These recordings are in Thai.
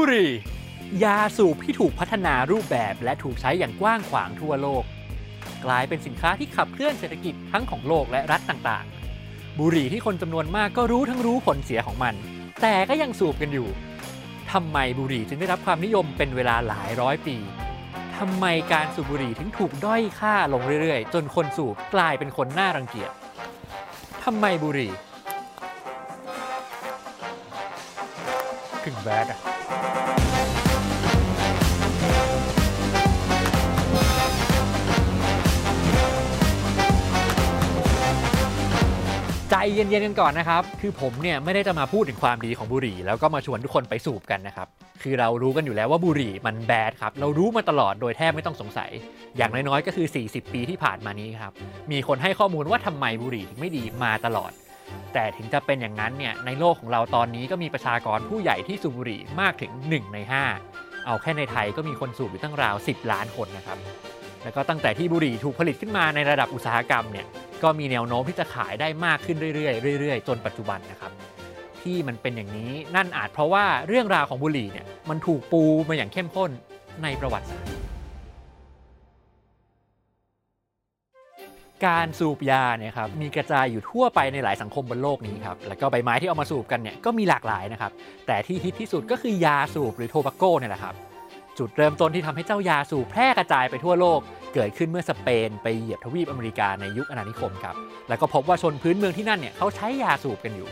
บุหรี่ ยาสูบที่ถูกพัฒนารูปแบบและถูกใช้อย่างกว้างขวางทั่วโลก กลายเป็นสินค้าที่ขับเคลื่อนเศรษฐกิจทั้งของโลกและรัฐต่างๆ บุหรี่ที่คนจำนวนมากก็รู้ทั้งรู้ผลเสียของมัน แต่ก็ยังสูบกันอยู่ทำไมบุหรี่จึงได้รับความนิยมเป็นเวลาหลายร้อยปีทำไมการสูบบุหรี่ถึงถูกด้อยค่าลงเรื่อยๆ จนคนสูบกลายเป็นคนน่ารังเกียจทำไมบุหรี่ถึงแบดอะ ใจเย็นๆกันก่อนนะครับ คือผมเนี่ยไม่ได้จะมาพูดถึงความดีของบุหรี่ แล้วก็มาชวนทุกคนไปสูบกันนะครับ คือเรารู้กันอยู่แล้วว่าบุหรี่มันแบดครับ เรารู้มาตลอดโดยแทบไม่ต้องสงสัย อย่างน้อยๆก็คือ 40 ปีที่ผ่านมานี้ครับ มีคนให้ข้อมูลว่าทำไมบุหรี่ถึงไม่ดีมาตลอด แต่ถึงจะเป็นอย่างนั้นเนี่ยในโลกของเราตอนนี้ก็มีประชากรผู้ใหญ่ที่สูบบุหรี่มากถึง 1 ใน 5 เอาแค่ในไทยก็มีคนสูบอยู่ตั้งราว 10 ล้านคนนะครับ แล้วก็ตั้งแต่ที่บุหรี่ถูกผลิตขึ้นมาในระดับอุตสาหกรรมเนี่ยก็มีแนวโน้มที่จะขายได้มากขึ้นเรื่อยๆเรื่อยๆ จนปัจจุบันนะครับที่มันเป็นอย่างนี้นั่นอาจเพราะว่าเรื่องราวของบุหรี่เนี่ยมันถูกปูมาอย่างเข้มข้นในประวัติศาสตร์ การสูบยาเนี่ยครับมีกระจายอยู่ทั่วไปในหลายสังคมบนโลกนี้ครับแล้วก็ใบไม้ที่เอามาสูบกันเนี่ยก็มีหลากหลายนะครับแต่ที่ฮิตที่สุดก็คือยาสูบหรือโทบักโก้เนี่ยแหละครับจุดเริ่มต้นที่ทำให้เจ้ายาสูบแพร่กระจายไปทั่วโลก เกิดขึ้นเมื่อสเปนไปเหยียบทวีปอเมริกาในยุคอาณานิคมครับแล้วก็พบว่าชนพื้นเมืองที่นั่นเนี่ยเขาใช้ยาสูบกันอยู่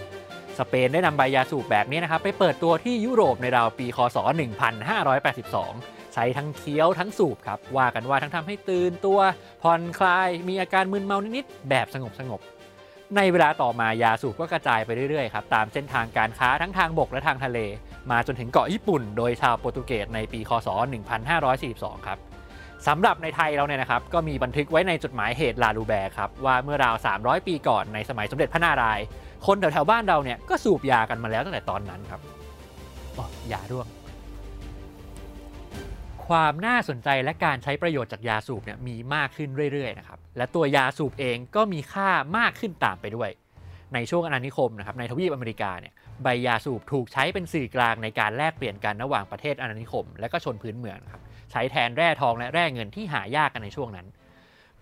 สเปนได้นำใบยาสูบแบบนี้นะครับไปเปิดตัวที่ยุโรปในราวปีคศ 1582 ช้ทั้งเคี้ยวทั้งสูบครับ ว่ากันว่าทั้งทำให้ตื่นตัวผ่อนคลาย มีอาการมึนเมานิดๆแบบสงบสงบๆในเวลาต่อมายาสูบก็กระจายไปเรื่อยๆครับตามเส้นทางการค้าทั้งทางบกและทางทะเล มาจนถึงเกาะญี่ปุ่น โดยชาวโปรตุเกสในปีคศ 1542 ครับสำหรับในไทยเราเนี่ยนะครับก็มีบันทึกไว้ในจดหมายเหตุลาลูแบร์ครับว่าเมื่อราว 300 ปีก่อนในสมัยสมเด็จพระนารายณ์คนแถวๆบ้านเราเนี่ยก็สูบยากันมาแล้วตั้งแต่ตอนนั้นครับอ๋อยาร่วง ความน่าสนใจและการใช้ประโยชน์จากยาสูบเนี่ยมีมากขึ้นเรื่อยๆนะครับและตัวยาสูบเองก็มีค่ามากขึ้นตามไปด้วย ในช่วงอาณานิคมนะครับในทวีปอเมริกาเนี่ยใบยาสูบถูกใช้เป็นสื่อกลางในการแลกเปลี่ยนกันระหว่างประเทศอาณานิคม และก็ชนพื้นเมืองครับใช้แทนแร่ทองและแร่เงินที่หายากกันในช่วงนั้น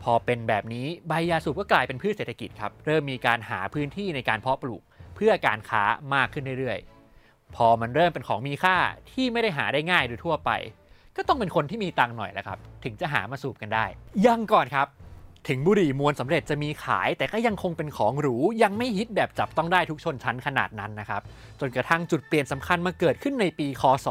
พอเป็นแบบนี้ใบยาสูบก็กลายเป็นพืชเศรษฐกิจครับเริ่มมีการหาพื้นที่ในการเพาะปลูก เพื่อการค้ามากขึ้นเรื่อยๆ พอมันเริ่มเป็นของมีค่าที่ไม่ได้หาได้ง่ายโดยทั่วไป ก็ต้องเป็นคนที่มีตังค์หน่อยแหละครับ ถึงจะหามาสูบกันได้ ยังก่อนครับ ถึงบุหรี่มวลสำเร็จจะมีขาย แต่ก็ยังคงเป็นของหรู ยังไม่ฮิตแบบจับต้องได้ทุกชนชั้นขนาดนั้นนะครับ จนกระทั่งจุดเปลี่ยนสำคัญมาเกิดขึ้นในปีคศ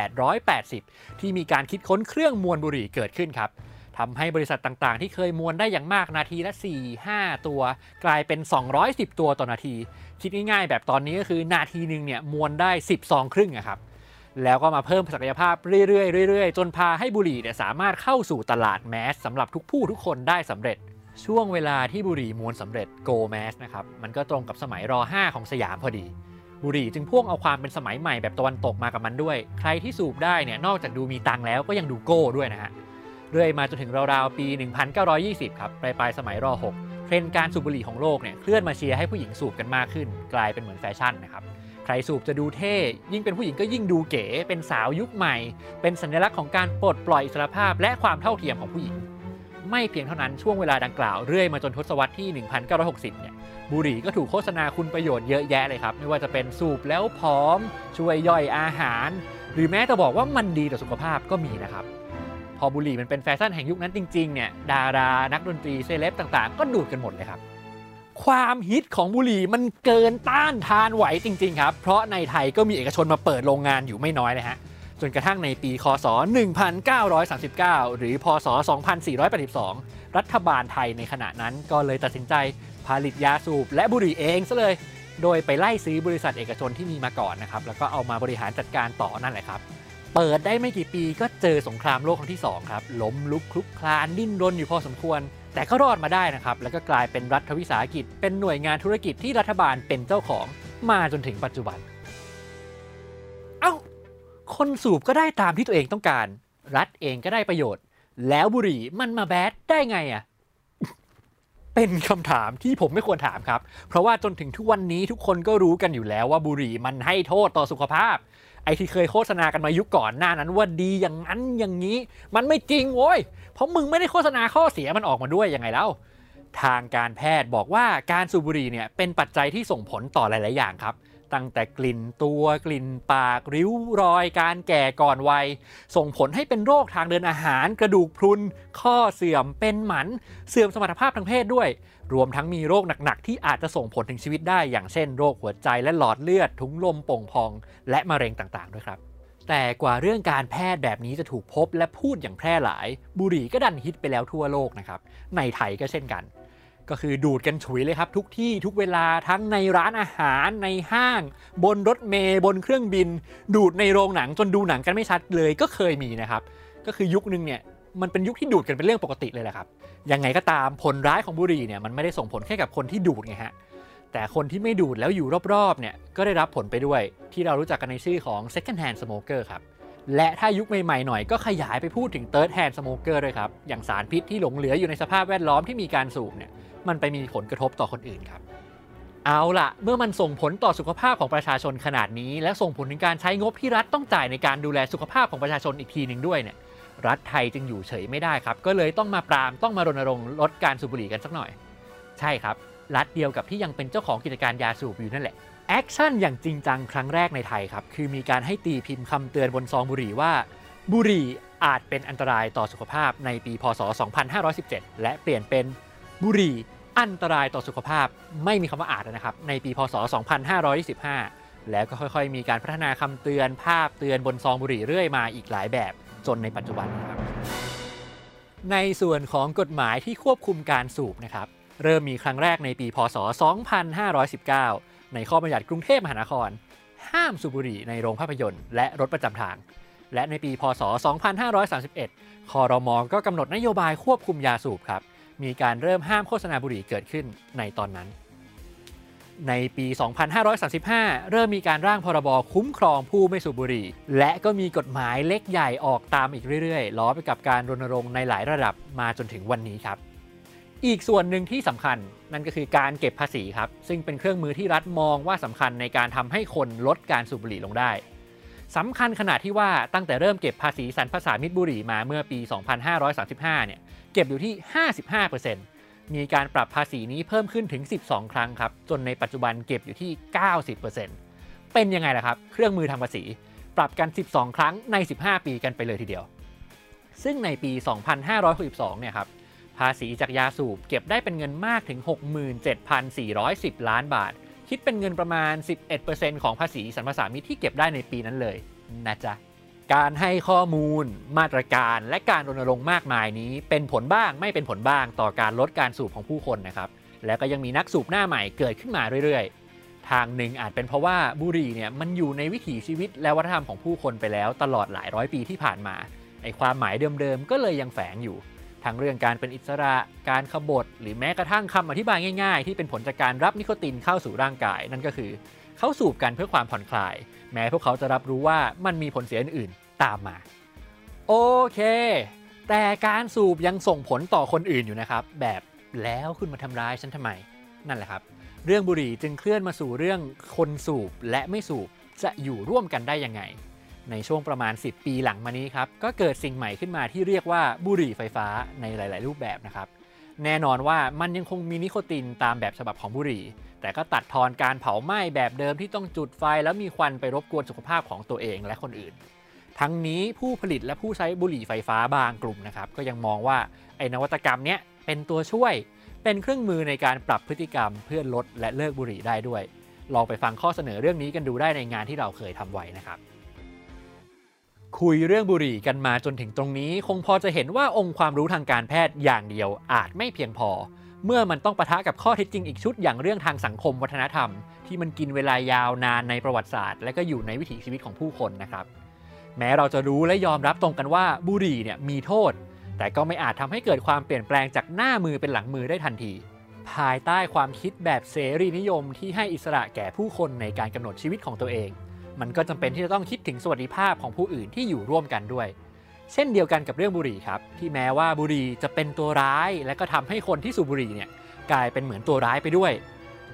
1880 ที่มีการคิดค้นเครื่องมวลบุหรี่เกิดขึ้นครับทำให้บริษัทต่างๆ ที่เคยมวลได้อย่างมากนาทีละ 4-5 ตัว กลายเป็น 210 ตัวต่อนาที คิดง่ายๆ แบบตอนนี้ก็คือนาทีหนึ่งเนี่ยมวลได้10ซองครึ่งอะครับ แล้วก็มาเพิ่มศักยภาพเรื่อยๆเรื่อยๆ จนพาให้บุหรี่เนี่ยสามารถเข้าสู่ตลาดแมสสำหรับทุกผู้ทุกคนได้สำเร็จ ช่วงเวลาที่บุหรี่มวลสำเร็จโกแมสนะครับมันก็ตรงกับสมัยร 5 ของสยามพอดี บุหรี่จึงพ่วงเอาความเป็นสมัยใหม่แบบตะวันตกมากับมันด้วย ใครที่สูบได้เนี่ยนอกจากดูมีตังแล้วก็ยังดูโก้ด้วยนะฮะเรื่อยมาจนถึงราวๆปี 1920 ครับปลายปลายสมัยร 6 เทรนด์การสูบบุหรี่ของโลกเนี่ยเคลื่อนมาเชียร์ให้ผู้หญิงสูบกันมากขึ้น กลายเป็นเหมือนแฟชั่นนะครับ ใครสูบจะดูเท่ ยิ่งเป็นผู้หญิงก็ยิ่งดูเก๋ เป็นสาวยุคใหม่ เป็นสัญลักษณ์ของการปลดปล่อยอิสรภาพและความเท่าเทียมของผู้หญิง ไม่เพียงเท่านั้นช่วงเวลาดังกล่าวเรื่อยมาจนทศวรรษที่ 1960 เนี่ยบุหรี่ก็ถูกโฆษณาคุณประโยชน์เยอะแยะเลยครับ ไม่ว่าจะเป็นสูบแล้วผอม ช่วยย่อยอาหาร หรือแม้แต่บอกว่ามันดีต่อสุขภาพก็มีนะครับพอบุหรี่มันเป็นแฟชั่นแห่งยุคนั้นจริงๆเนี่ยดารานักดนตรีเซเลบต่างๆ ก็ดูดกันหมดเลยครับ ความฮิตของบุหรี่มันเกินต้านทานไหวจริง ๆ ครับ เพราะในไทยก็มีเอกชนมาเปิดโรงงานอยู่ไม่น้อยเลยฮะ จนกระทั่งในปีคศ 1939 หรือพศ 2482 รัฐบาลไทยในขณะนั้นก็เลยตัดสินใจผลิตยาสูบและบุหรี่เองซะเลย โดยไปไล่ซื้อบริษัทเอกชนที่มีมาก่อนนะครับ แล้วก็เอามาบริหารจัดการต่อนั่นแหละครับ เปิดได้ไม่กี่ปีก็เจอสงครามโลกครั้งที่ 2 ครับ ล้มลุกคลุกคลานดิ้นรนอยู่พอสมควร แต่ก็รอดมาได้นะครับ แล้วก็กลายเป็นรัฐวิสาหกิจ เป็นหน่วยงานธุรกิจที่รัฐบาลเป็นเจ้าของมาจนถึงปัจจุบัน เอ้า คนสูบก็ได้ตามที่ตัวเองต้องการ รัฐเองก็ได้ประโยชน์ แล้วบุหรี่มันมาแบดได้ไงอะ เป็นคำถามที่ผมไม่ควรถามครับ เพราะว่าจนถึงทุกวันนี้ทุกคนก็รู้กันอยู่แล้วว่าบุหรี่มันให้โทษต่อสุขภาพ ไอที่เคยโฆษณากันมายุคก่อนหน้านั้นว่าดีอย่างนั้นอย่างนี้ มันไม่จริงโว้ยเพราะมึงไม่ได้โฆษณาข้อเสียมันออกมาด้วยยังไงแล้วทางการแพทย์บอกว่าการสูบบุหรี่เนี่ยเป็นปัจจัยที่ส่งผลต่อหลาย ๆ อย่างครับ ตั้งแต่กลิ่นตัวกลิ่นปากริ้วรอยการแก่ก่อนวัย ส่งผลให้เป็นโรคทางเดินอาหาร กระดูกพรุน ข้อเสื่อมเป็นหมัน เสื่อมสมรรถภาพทางเพศด้วย รวมทั้งมีโรคหนักๆ ที่อาจจะส่งผลถึงชีวิตได้อย่างเช่นโรคหัวใจและหลอดเลือดถุงลมโป่งพอง และมะเร็งต่างๆด้วยครับแต่กว่าเรื่องการแพทย์แบบนี้จะถูกพบและพูดอย่างแพร่หลาย บุหรี่ก็ดันฮิตไปแล้วทั่วโลกนะครับ ในไทยก็เช่นกัน ก็คือดูดกันฉุยเลยครับ ทุกที่ทุกเวลาทั้งในร้านอาหารในห้าง บนรถเมย์บนเครื่องบิน ดูดในโรงหนังจนดูหนังกันไม่ชัดเลยก็เคยมีนะครับ ก็คือยุคนึงเนี่ยมันเป็นยุคที่ดูดกันเป็นเรื่องปกติเลยแหละครับยังไงก็ตามผลร้ายของบุหรี่เนี่ยมันไม่ได้ส่งผลแค่กับคนที่ดูดไงฮะแต่คนที่ไม่ดูดแล้วอยู่รอบๆเนี่ยก็ได้รับผลไปด้วย ที่เรารู้จักกันในชื่อของ second hand smoker ครับและถ้ายุคใหม่ๆหน่อยก็ขยายไปพูดถึง third hand smoker ด้วยครับ อย่างสารพิษที่หลงเหลืออยู่ในสภาพแวดล้อมที่มีการสูบเนี่ย มันไปมีผลกระทบต่อคนอื่นครับเอาละเมื่อมันส่งผลต่อสุขภาพของประชาชนขนาดนี้ และส่งผลถึงการใช้งบที่รัฐต้องจ่ายในการดูแลสุขภาพของประชาชนอีกทีหนึ่งด้วยเนี่ยรัฐไทยจึงอยู่เฉยไม่ได้ครับ ก็เลยต้องมาปรามต้องมารณรงค์ลดการสูบบุหรี่กันสักหน่อย ใช่ครับ รัฐเดียวกับที่ยังเป็นเจ้าของกิจการยาสูบอยู่นั่นแหละ action อย่างจริงจังครั้งแรกในไทยครับคือมีการให้ตีพิมพ์คำเตือนบนซองบุหรี่ว่า บุหรี่อาจเป็นอันตรายต่อสุขภาพในปีพศ 2517 และเปลี่ยนเป็น บุหรี่อันตรายต่อสุขภาพไม่มีคำว่าอาจนะครับ ในปีพศ 2525 แล้วก็ค่อยๆ มีการพัฒนาคำเตือนภาพเตือนบนซองบุหรี่เรื่อยมาอีกหลายแบบจนในปัจจุบันนะครับ ในส่วนของกฎหมายที่ควบคุมการสูบนะครับ เริ่มมีครั้งแรกในปี พศ 2519 ในข้อบัญญัติกรุงเทพมหานคร ห้ามสูบบุหรี่ในโรงภาพยนตร์และรถประจำทาง และในปี พศ 2531 คอรมอก็กำหนดนโยบายควบคุมยาสูบครับ มีการเริ่มห้ามโฆษณาบุหรี่เกิดขึ้นในตอนนั้น ในปี 2535 เริ่มมีการร่างพรบคุ้มครองผู้ไม่สูบบุหรี่ และก็มีกฎหมายเล็กใหญ่ออกตามอีกเรื่อยๆ ล้อไปกับการรณรงค์ในหลายระดับมาจนถึงวันนี้ครับ อีกส่วนหนึ่งที่สำคัญนั่นก็คือการเก็บภาษีครับ ซึ่งเป็นเครื่องมือที่รัฐมองว่าสำคัญในการทำให้คนลดการสูบบุหรี่ลงได้ สำคัญขนาดที่ว่าตั้งแต่เริ่มเก็บภาษีสรรพสามิตบุหรี่มาเมื่อปี 2535 เนี่ยเก็บอยู่ที่ 55%มีการปรับภาษีนี้เพิ่มขึ้นถึง 12 ครั้งครับ จนในปัจจุบันเก็บอยู่ที่ 90%เป็นยังไงล่ะครับ เครื่องมือทางภาษี ปรับกัน 12 ครั้งใน 15 ปีกันไปเลยทีเดียว ซึ่งในปี 2562 เนี่ยครับภาษีจากยาสูบเก็บได้เป็นเงินมากถึง 67,410 ล้านบาท คิดเป็นเงินประมาณ 11%ของภาษีสรรพสามิตที่เก็บได้ในปีนั้นเลยนะจ๊ะการให้ข้อมูลมาตรการและการรณรงค์มากมายนี้ เป็นผลบ้างไม่เป็นผลบ้างต่อการลดการสูบของผู้คนนะครับ แล้วก็ยังมีนักสูบหน้าใหม่เกิดขึ้นมาเรื่อยๆ ทางหนึ่งอาจเป็นเพราะว่าบุหรี่เนี่ยมันอยู่ในวิถีชีวิตและวัฒนธรรมของผู้คนไปแล้วตลอดหลายร้อยปีที่ผ่านมาไอความหมายเดิมๆก็เลยยังแฝงอยู่ ทั้งเรื่องการเป็นอิสระ การขบฏ หรือแม้กระทั่งคำอธิบายง่ายๆ ที่เป็นผลจากการรับนิโคตินเข้าสู่ร่างกาย นั่นก็คือเขาสูบกันเพื่อความผ่อนคลาย แม้พวกเขาจะรับรู้ว่ามันมีผลเสียอื่นๆตามมา โอเค แต่การสูบยังส่งผลต่อคนอื่นอยู่นะครับ แบบแล้วคุณมาทำร้ายฉันทำไม นั่นแหละครับ เรื่องบุหรี่จึงเคลื่อนมาสู่เรื่องคนสูบและไม่สูบจะอยู่ร่วมกันได้ยังไง ในช่วงประมาณ 10 ปีหลังมานี้ครับก็เกิดสิ่งใหม่ขึ้นมาที่เรียกว่าบุหรี่ไฟฟ้าในหลาย ๆ รูปแบบนะครับแน่นอนว่ามันยังคงมีนิโคตินตามแบบฉบับของบุหรี่ แต่ก็ตัดทอนการเผาไหม้แบบเดิมที่ต้องจุดไฟ แล้วมีควันไปรบกวนสุขภาพของตัวเองและคนอื่น ทั้งนี้ผู้ผลิตและผู้ใช้บุหรี่ไฟฟ้าบางกลุ่มนะครับก็ยังมองว่าไอ้นวัตกรรมเนี้ยเป็นตัวช่วย เป็นเครื่องมือในการปรับพฤติกรรมเพื่อลดและเลิกบุหรี่ได้ด้วย ลองไปฟังข้อเสนอเรื่องนี้กันดูได้ในงานที่เราเคยทำไว้นะครับ คุยเรื่องบุหรี่กันมาจนถึงตรงนี้ คงพอจะเห็นว่าองค์ความรู้ทางการแพทย์อย่างเดียวอาจไม่เพียงพอ เมื่อมันต้องปะทะกับข้อเท็จจริงอีกชุดอย่างเรื่องทางสังคมวัฒนธรรม ที่มันกินเวลายาวนานในประวัติศาสตร์ และก็อยู่ในวิถีชีวิตของผู้คนนะครับ แม้เราจะรู้และยอมรับตรงกันว่าบุหรี่เนี่ยมีโทษ แต่ก็ไม่อาจทำให้เกิดความเปลี่ยนแปลงจากหน้ามือเป็นหลังมือได้ทันที ภายใต้ความคิดแบบเสรีนิยมที่ให้อิสระแก่ผู้คนในการกำหนดชีวิตของตัวเอง มันก็จำเป็นที่จะต้องคิดถึงสวัสดิภาพของผู้อื่นที่อยู่ร่วมกันด้วย เช่นเดียวกันกับเรื่องบุหรี่ครับที่แม้ว่าบุหรี่จะเป็นตัวร้าย และก็ทำให้คนที่สูบบุหรี่เนี่ยกลายเป็นเหมือนตัวร้ายไปด้วย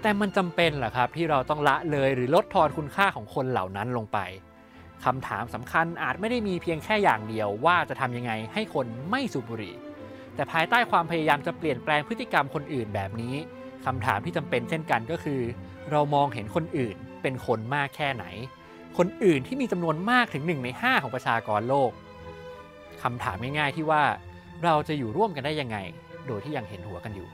แต่มันจำเป็นเหรอครับที่เราต้องละเลยหรือลดทอนคุณค่าของคนเหล่านั้นลงไปคำถามสำคัญอาจไม่ได้มีเพียงแค่อย่างเดียวว่าจะทำยังไงให้คนไม่สูบบุหรี่ แต่ภายใต้ความพยายามจะเปลี่ยนแปลงพฤติกรรมคนอื่นแบบนี้คำถามที่จำเป็นเช่นกันก็คือ เรามองเห็นคนอื่นเป็นคนมากแค่ไหน คนอื่นที่มีจำนวนมากถึง 1 ใน 5 ของประชากรโลกคำถามง่ายๆที่ว่าเราจะอยู่ร่วมกันได้ยังไง โดยที่ยังเห็นหัวกันอยู่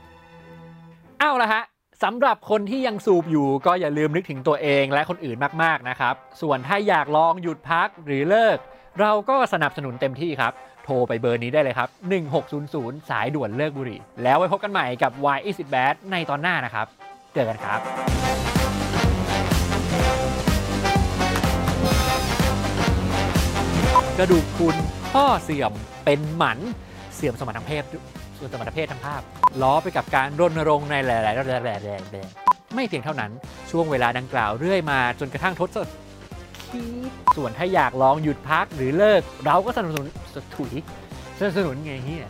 เอาละฮะสำหรับคนที่ยังสูบอยู่ก็อย่าลืมนึกถึงตัวเองและคนอื่นมากๆนะครับ ส่วนถ้าอยากลองหยุดพักหรือเลิก เราก็สนับสนุนเต็มที่ครับ โทรไปเบอร์นี้ได้เลยครับ 1600 สายด่วนเลิกบุหรี่ แล้วไว้พบกันใหม่กับ Why Is It Bad ในตอนหน้านะครับ เจอกันครับ กระดูกคุณข้อเสื่อมเป็นหมันเสื่อมสมรรถเพศส่วนสมรรถเพศทั้งภาพ ล้อไปกับการรณรงค์ในหลายๆแดงๆไม่เพียงเท่านั้นช่วงเวลาดังกล่าวเรื่อยมาจนกระทั่งทศคิดส่วนถ้าอยากลองหยุดพักหรือเลิก เราก็สนับสนุนถุยสนับสนุนไงเฮีย